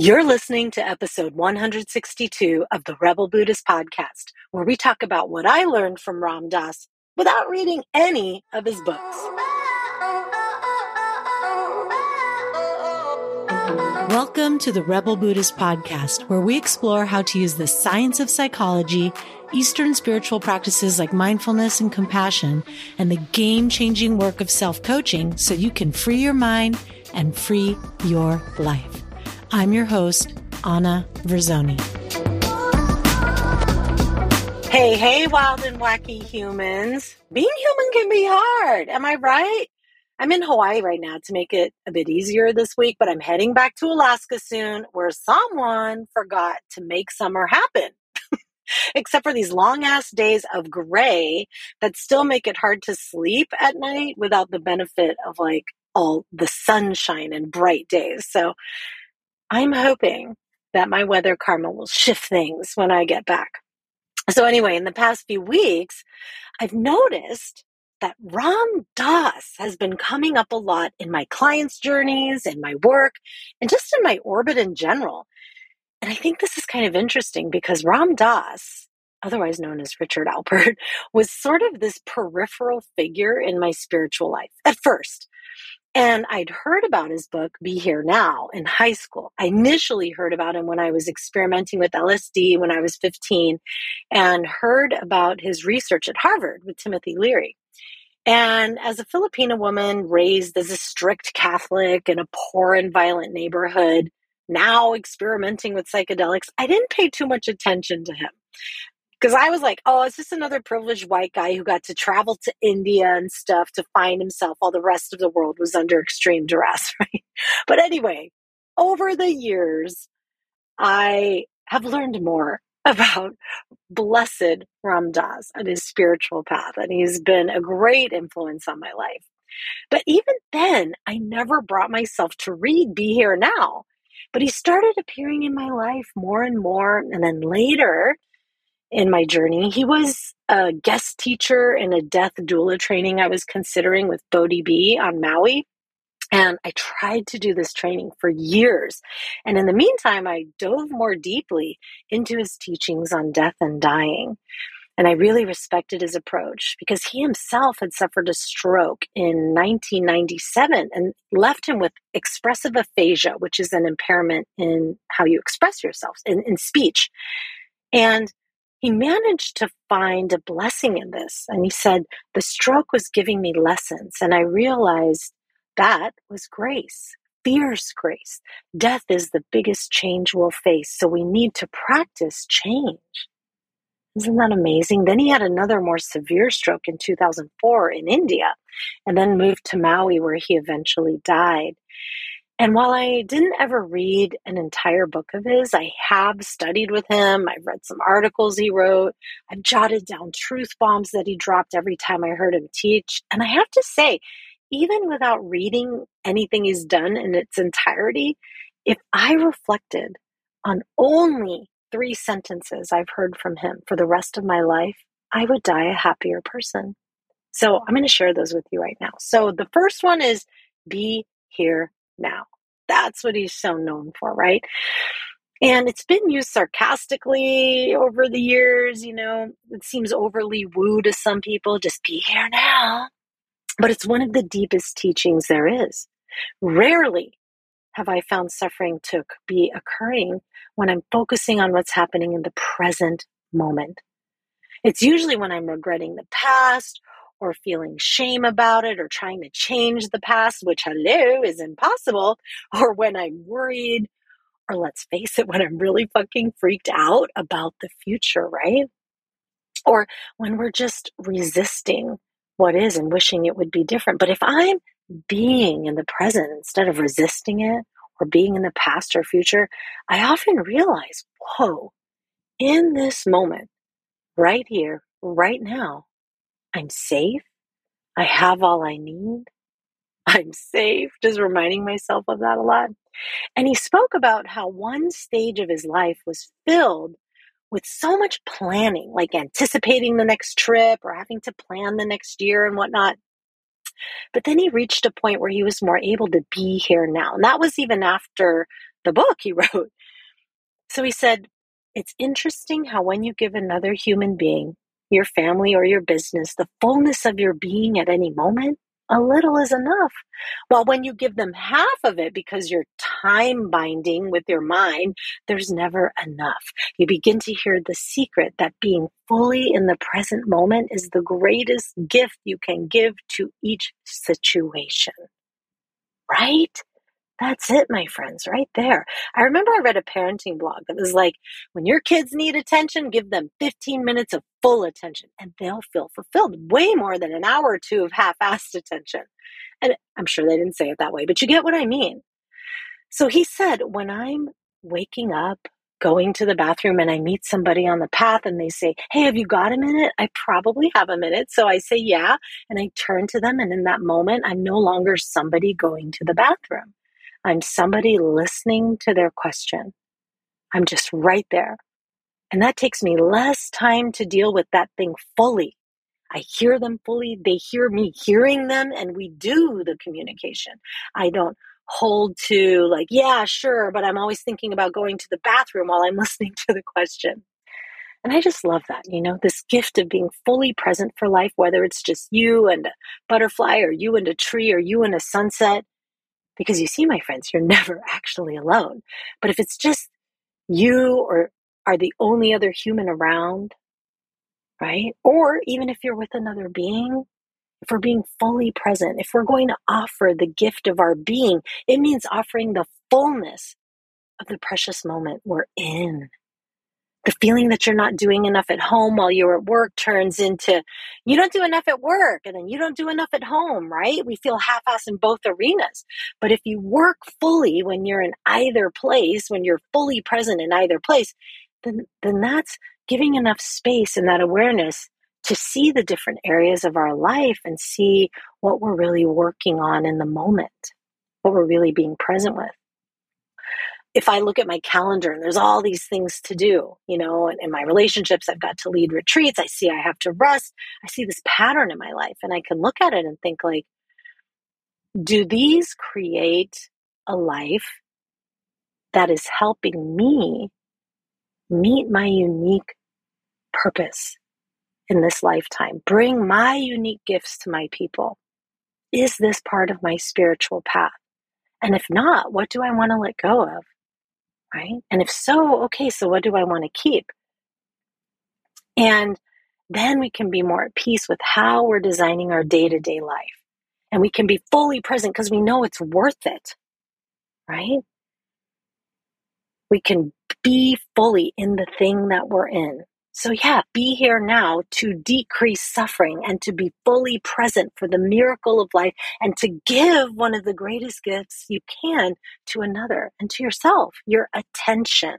You're listening to episode 162 of the Rebel Buddhist podcast, where we talk about what I learned from Ram Dass without reading any of his books. Welcome to the Rebel Buddhist podcast, where we explore how to use the science of psychology, Eastern spiritual practices like mindfulness and compassion, and the game changing work of self coaching so you can free your mind and free your life. I'm your host, Ana Verzone. Hey, hey, wild and wacky humans. Being human can be hard. Am I right? I'm in Hawaii right now to make it a bit easier this week, but I'm heading back to Alaska soon where someone forgot to make summer happen. Except for these long ass days of gray that still make it hard to sleep at night without the benefit of like all the sunshine and bright days. So I'm hoping that my weather karma will shift things when I get back. So, anyway, in the past few weeks, I've noticed that Ram Dass has been coming up a lot in my clients' journeys, in my work, and just in my orbit in general. And I think this is kind of interesting because Ram Dass, otherwise known as Richard Alpert, was sort of this peripheral figure in my spiritual life at first. And I'd heard about his book, Be Here Now, in high school. I initially heard about him when I was experimenting with LSD when I was 15 and heard about his research at Harvard with Timothy Leary. And as a Filipino woman raised as a strict Catholic in a poor and violent neighborhood, now experimenting with psychedelics, I didn't pay too much attention to him because I was like, oh, it's just another privileged white guy who got to travel to India and stuff to find himself while the rest of the world was under extreme duress, right? But anyway, over the years, I have learned more about blessed Ram Dass and his spiritual path, and he's been a great influence on my life. But even then, I never brought myself to read Be Here Now. But he started appearing in my life more and more. And then later, in my journey. He was a guest teacher in a death doula training I was considering with Bodhi Be on Maui. And I tried to do this training for years. And in the meantime, I dove more deeply into his teachings on death and dying. And I really respected his approach because he himself had suffered a stroke in 1997 and left him with expressive aphasia, which is an impairment in how you express yourself in, in speech. And he managed to find a blessing in this. And he said, The stroke was giving me lessons. And I realized that was grace, fierce grace. Death is the biggest change we'll face. So we need to practice change. Isn't that amazing? Then he had another more severe stroke in 2004 in India and then moved to Maui where he eventually died. And while I didn't ever read an entire book of his, I have studied with him. I've read some articles he wrote. I've jotted down truth bombs that he dropped every time I heard him teach. And I have to say, even without reading anything he's done in its entirety, if I reflected on only three sentences I've heard from him for the rest of my life, I would die a happier person. So I'm going to share those with you right now. So the first one is be here now. That's what he's so known for, right? And it's been used sarcastically over the years, you know, it seems overly woo to some people, just be here now. But it's one of the deepest teachings there is. Rarely have I found suffering to be occurring when I'm focusing on what's happening in the present moment. It's usually when I'm regretting the past or feeling shame about it or trying to change the past, which, hello, is impossible, or when I'm worried, or let's face it, when I'm really fucking freaked out about the future, right? Or when we're just resisting what is and wishing it would be different. But if I'm being in the present instead of resisting it or being in the past or future, I often realize, whoa, in this moment, right here, right now, I'm safe. I have all I need. I'm safe. Just reminding myself of that a lot. And he spoke about how one stage of his life was filled with so much planning, like anticipating the next trip or having to plan the next year and whatnot. But then he reached a point where he was more able to be here now. And that was even after the book he wrote. So he said, It's interesting how when you give another human being, your family or your business, the fullness of your being at any moment, a little is enough. While when you give them half of it because you're time binding with your mind, there's never enough. You begin to hear the secret that being fully in the present moment is the greatest gift you can give to each situation. Right? That's it, my friends, right there. I remember I read a parenting blog that was like, when your kids need attention, give them 15 minutes of full attention and they'll feel fulfilled way more than an hour or two of half assed attention. And I'm sure they didn't say it that way, but you get what I mean. So he said, when I'm waking up, going to the bathroom, and I meet somebody on the path and they say, Hey, have you got a minute? I probably have a minute. So I say, Yeah. And I turn to them. And in that moment, I'm no longer somebody going to the bathroom. I'm somebody listening to their question. I'm just right there. And that takes me less time to deal with that thing fully. I hear them fully, they hear me hearing them, and we do the communication. I don't hold to, like, yeah, sure, but I'm always thinking about going to the bathroom while I'm listening to the question. And I just love that, you know, this gift of being fully present for life, whether it's just you and a butterfly, or you and a tree, or you and a sunset. Because you see, my friends, you're never actually alone. But if it's just you or are the only other human around, right? Or even if you're with another being, if we're being fully present, if we're going to offer the gift of our being, it means offering the fullness of the precious moment we're in the feeling that you're not doing enough at home while you're at work turns into you don't do enough at work and then you don't do enough at home, right? We feel half assed in both arenas. But if you work fully when you're in either place, when you're fully present in either place, then, then that's giving enough space and that awareness to see the different areas of our life and see what we're really working on in the moment, what we're really being present with if I look at my calendar and there's all these things to do, you know, and in my relationships, I've got to lead retreats. I see I have to rest. I see this pattern in my life and I can look at it and think like, do these create a life that is helping me meet my unique purpose in this lifetime? Bring my unique gifts to my people. Is this part of my spiritual path? And if not, what do I want to let go of? Right? And if so, okay, so what do I want to keep? And then we can be more at peace with how we're designing our day to day life. And we can be fully present because we know it's worth it, right? We can be fully in the thing that we're in. So, yeah, be here now to decrease suffering and to be fully present for the miracle of life and to give one of the greatest gifts you can to another and to yourself your attention.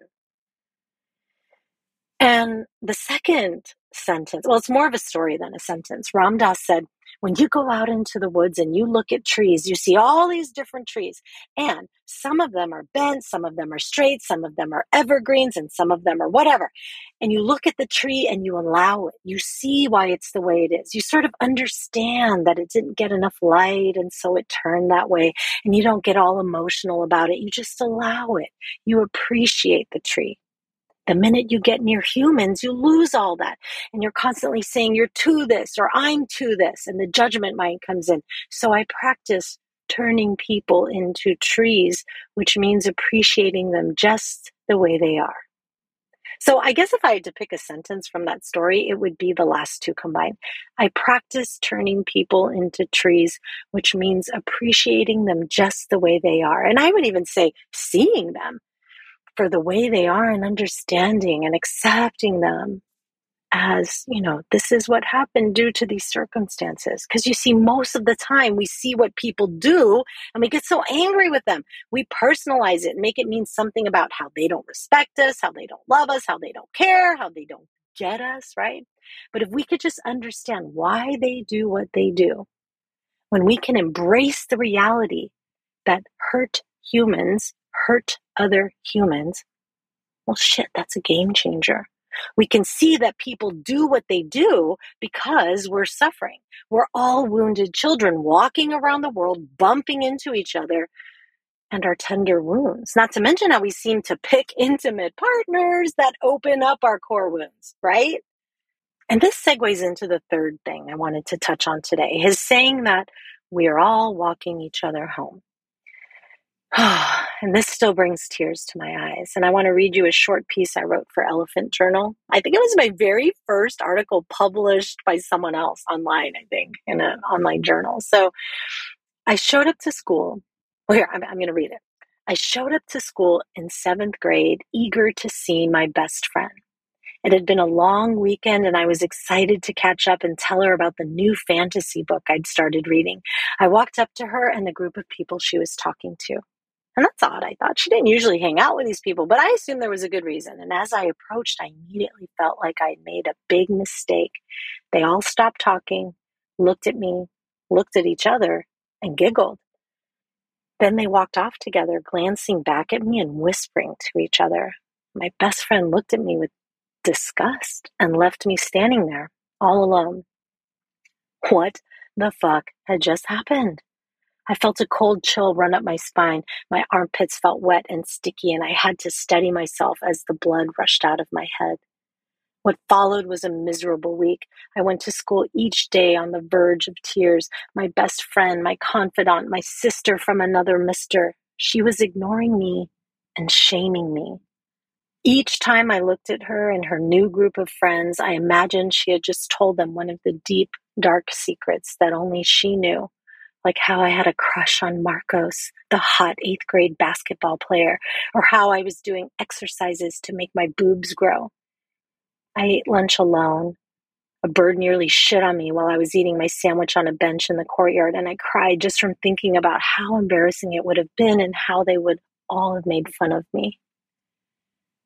And the second sentence, well, it's more of a story than a sentence. Ram Dass said, when you go out into the woods and you look at trees, you see all these different trees. And some of them are bent, some of them are straight, some of them are evergreens, and some of them are whatever. And you look at the tree and you allow it. You see why it's the way it is. You sort of understand that it didn't get enough light and so it turned that way. And you don't get all emotional about it. You just allow it. You appreciate the tree. The minute you get near humans, you lose all that. And you're constantly saying you're to this or I'm to this. And the judgment mind comes in. So I practice turning people into trees, which means appreciating them just the way they are. So I guess if I had to pick a sentence from that story, it would be the last two combined. I practice turning people into trees, which means appreciating them just the way they are. And I would even say seeing them for the way they are and understanding and accepting them as, you know, this is what happened due to these circumstances. Because you see, most of the time we see what people do and we get so angry with them. We personalize it and make it mean something about how they don't respect us, how they don't love us, how they don't care, how they don't get us, right? But if we could just understand why they do what they do, when we can embrace the reality that hurt humans hurt other humans, well, shit, that's a game changer. We can see that people do what they do because we're suffering. We're all wounded children walking around the world, bumping into each other. and our tender wounds, not to mention how we seem to pick intimate partners that open up our core wounds, right? And this segues into the third thing I wanted to touch on today his saying that we are all walking each other home. and this still brings tears to my eyes. And I want to read you a short piece I wrote for Elephant Journal. I think it was my very first article published by someone else online, I think, in an online journal. So I showed up to school. Well, here, I'm, I'm going to read it. I showed up to school in seventh grade, eager to see my best friend. It had been a long weekend, and I was excited to catch up and tell her about the new fantasy book I'd started reading. I walked up to her and the group of people she was talking to. And that's odd, I thought. She didn't usually hang out with these people, but I assumed there was a good reason. And as I approached, I immediately felt like I'd made a big mistake. They all stopped talking, looked at me, looked at each other, and giggled. Then they walked off together, glancing back at me and whispering to each other. My best friend looked at me with disgust and left me standing there, all alone. What the fuck had just happened? I felt a cold chill run up my spine. My armpits felt wet and sticky, and I had to steady myself as the blood rushed out of my head. What followed was a miserable week. I went to school each day on the verge of tears. My best friend, my confidant, my sister from another mister. She was ignoring me and shaming me. Each time I looked at her and her new group of friends, I imagined she had just told them one of the deep, dark secrets that only she knew like how I had a crush on Marcos, the hot eighth grade basketball player, or how I was doing exercises to make my boobs grow. I ate lunch alone. A bird nearly shit on me while I was eating my sandwich on a bench in the courtyard, and I cried just from thinking about how embarrassing it would have been and how they would all have made fun of me.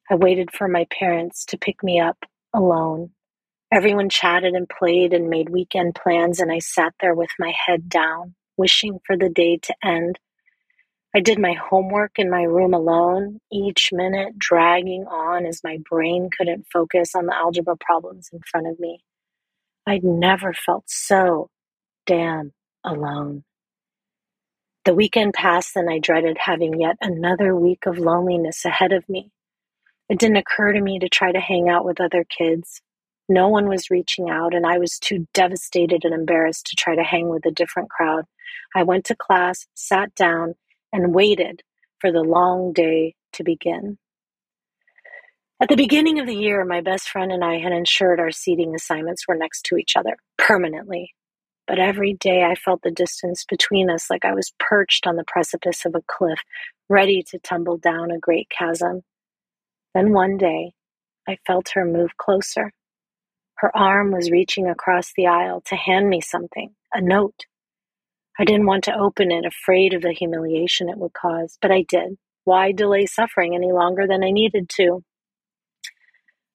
I waited for my parents to pick me up alone Everyone chatted and played and made weekend plans, and I sat there with my head down, wishing for the day to end. I did my homework in my room alone, each minute dragging on as my brain couldn't focus on the algebra problems in front of me. I'd never felt so damn alone. The weekend passed, and I dreaded having yet another week of loneliness ahead of me. It didn't occur to me to try to hang out with other kids. No one was reaching out, and I was too devastated and embarrassed to try to hang with a different crowd. I went to class, sat down, and waited for the long day to begin. At the beginning of the year, my best friend and I had ensured our seating assignments were next to each other permanently. But every day I felt the distance between us like I was perched on the precipice of a cliff, ready to tumble down a great chasm. Then one day, I felt her move closer. Her arm was reaching across the aisle to hand me something, a note. I didn't want to open it, afraid of the humiliation it would cause, but I did. Why delay suffering any longer than I needed to?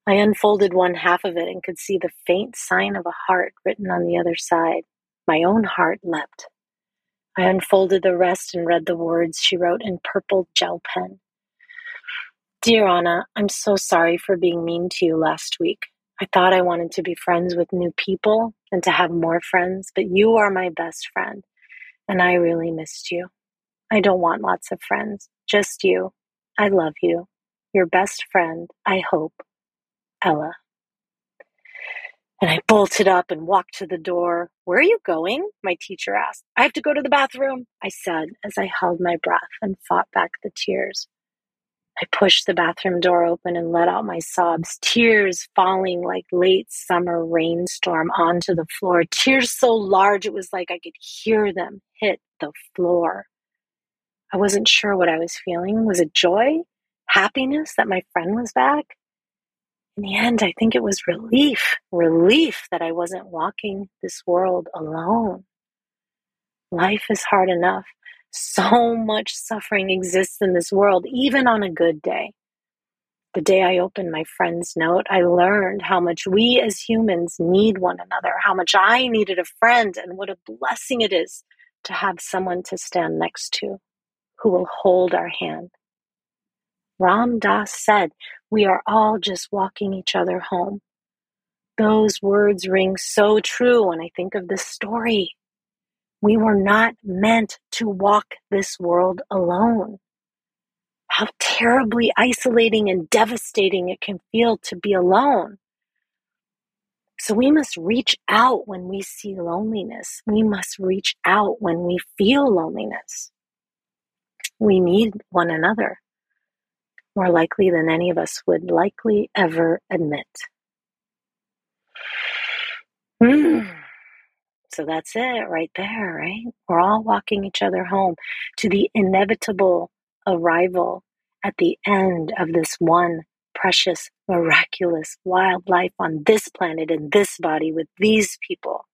I unfolded one half of it and could see the faint sign of a heart written on the other side. My own heart leapt. I unfolded the rest and read the words she wrote in purple gel pen. Dear Anna, I'm so sorry for being mean to you last week. I thought I wanted to be friends with new people and to have more friends, but you are my best friend and I really missed you. I don't want lots of friends, just you. I love you. Your best friend, I hope, Ella. And I bolted up and walked to the door. Where are you going? My teacher asked. I have to go to the bathroom, I said as I held my breath and fought back the tears. I pushed the bathroom door open and let out my sobs, tears falling like late summer rainstorm onto the floor, tears so large it was like I could hear them hit the floor. I wasn't sure what I was feeling. Was it joy? Happiness that my friend was back? In the end, I think it was relief relief that I wasn't walking this world alone. Life is hard enough. So much suffering exists in this world, even on a good day. The day I opened my friend's note, I learned how much we as humans need one another, how much I needed a friend, and what a blessing it is to have someone to stand next to who will hold our hand. Ram Dass said, We are all just walking each other home. Those words ring so true when I think of this story. We were not meant to walk this world alone. How terribly isolating and devastating it can feel to be alone. So we must reach out when we see loneliness. We must reach out when we feel loneliness. We need one another more likely than any of us would likely ever admit. Mm. So that's it right there, right? We're all walking each other home to the inevitable arrival at the end of this one precious, miraculous wildlife on this planet in this body with these people.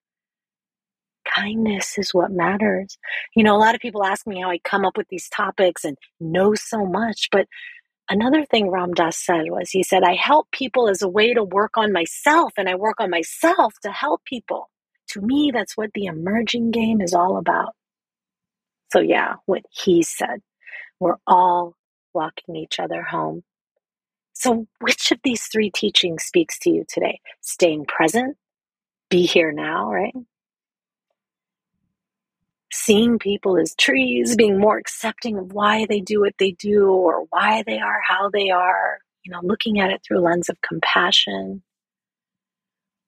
Kindness is what matters. You know, a lot of people ask me how I come up with these topics and know so much, but another thing Ram Dass said was he said, I help people as a way to work on myself, and I work on myself to help people. To me, that's what the emerging game is all about. So, yeah, what he said, we're all walking each other home. So, which of these three teachings speaks to you today? Staying present, be here now, right? Seeing people as trees, being more accepting of why they do what they do or why they are how they are, you know, looking at it through a lens of compassion.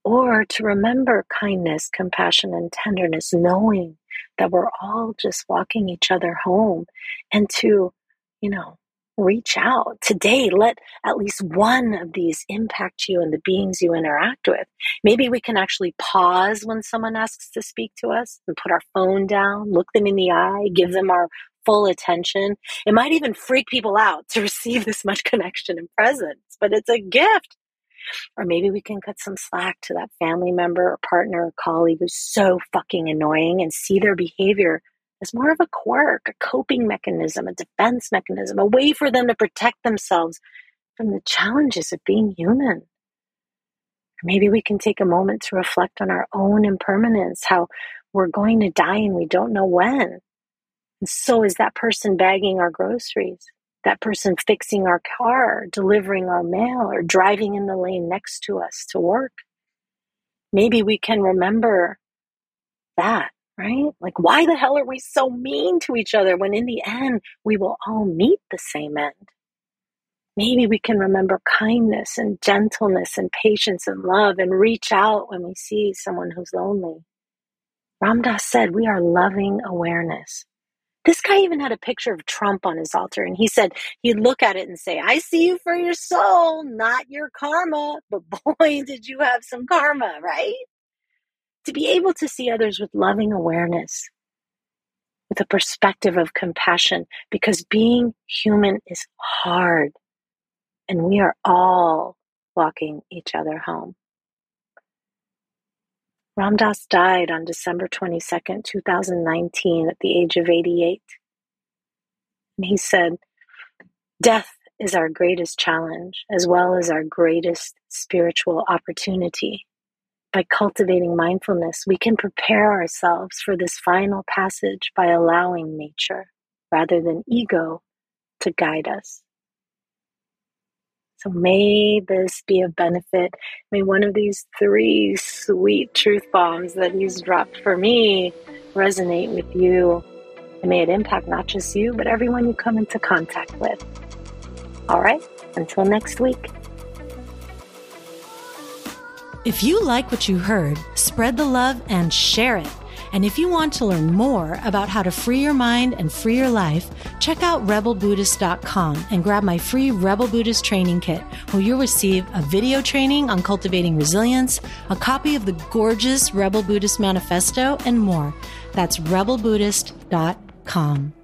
Or to remember kindness, compassion, and tenderness, knowing that we're all just walking each other home and to, you know, reach out today. Let at least one of these impact you and the beings you interact with. Maybe we can actually pause when someone asks to speak to us and put our phone down, look them in the eye, give them our full attention. It might even freak people out to receive this much connection and presence, but it's a gift. Or maybe we can cut some slack to that family member or partner or colleague who's so fucking annoying and see their behavior as more of a quirk, a coping mechanism, a defense mechanism, a way for them to protect themselves from the challenges of being human. Or maybe we can take a moment to reflect on our own impermanence, how we're going to die and we don't know when. And so is that person bagging our groceries, that person fixing our car, delivering our mail, or driving in the lane next to us to work. Maybe we can remember that right? Like, why the hell are we so mean to each other when in the end we will all meet the same end? Maybe we can remember kindness and gentleness and patience and love and reach out when we see someone who's lonely. Ram Dass said, We are loving awareness. This guy even had a picture of Trump on his altar, and he said he'd look at it and say, I see you for your soul, not your karma. But boy, did you have some karma, right? to be able to see others with loving awareness, with a perspective of compassion, because being human is hard and we are all walking each other home. Ram Dass died on December 22nd, 2019, at the age of 88. And he said, Death is our greatest challenge as well as our greatest spiritual opportunity by cultivating mindfulness, we can prepare ourselves for this final passage by allowing nature rather than ego to guide us. So may this be of benefit. May one of these three sweet truth bombs that he's dropped for me resonate with you. And may it impact not just you, but everyone you come into contact with. All right, until next week. If you like what you heard, spread the love and share it. And if you want to learn more about how to free your mind and free your life, check out rebelbuddhist.com and grab my free Rebel Buddhist training kit, where you'll receive a video training on cultivating resilience, a copy of the gorgeous Rebel Buddhist Manifesto, and more. That's rebelbuddhist.com.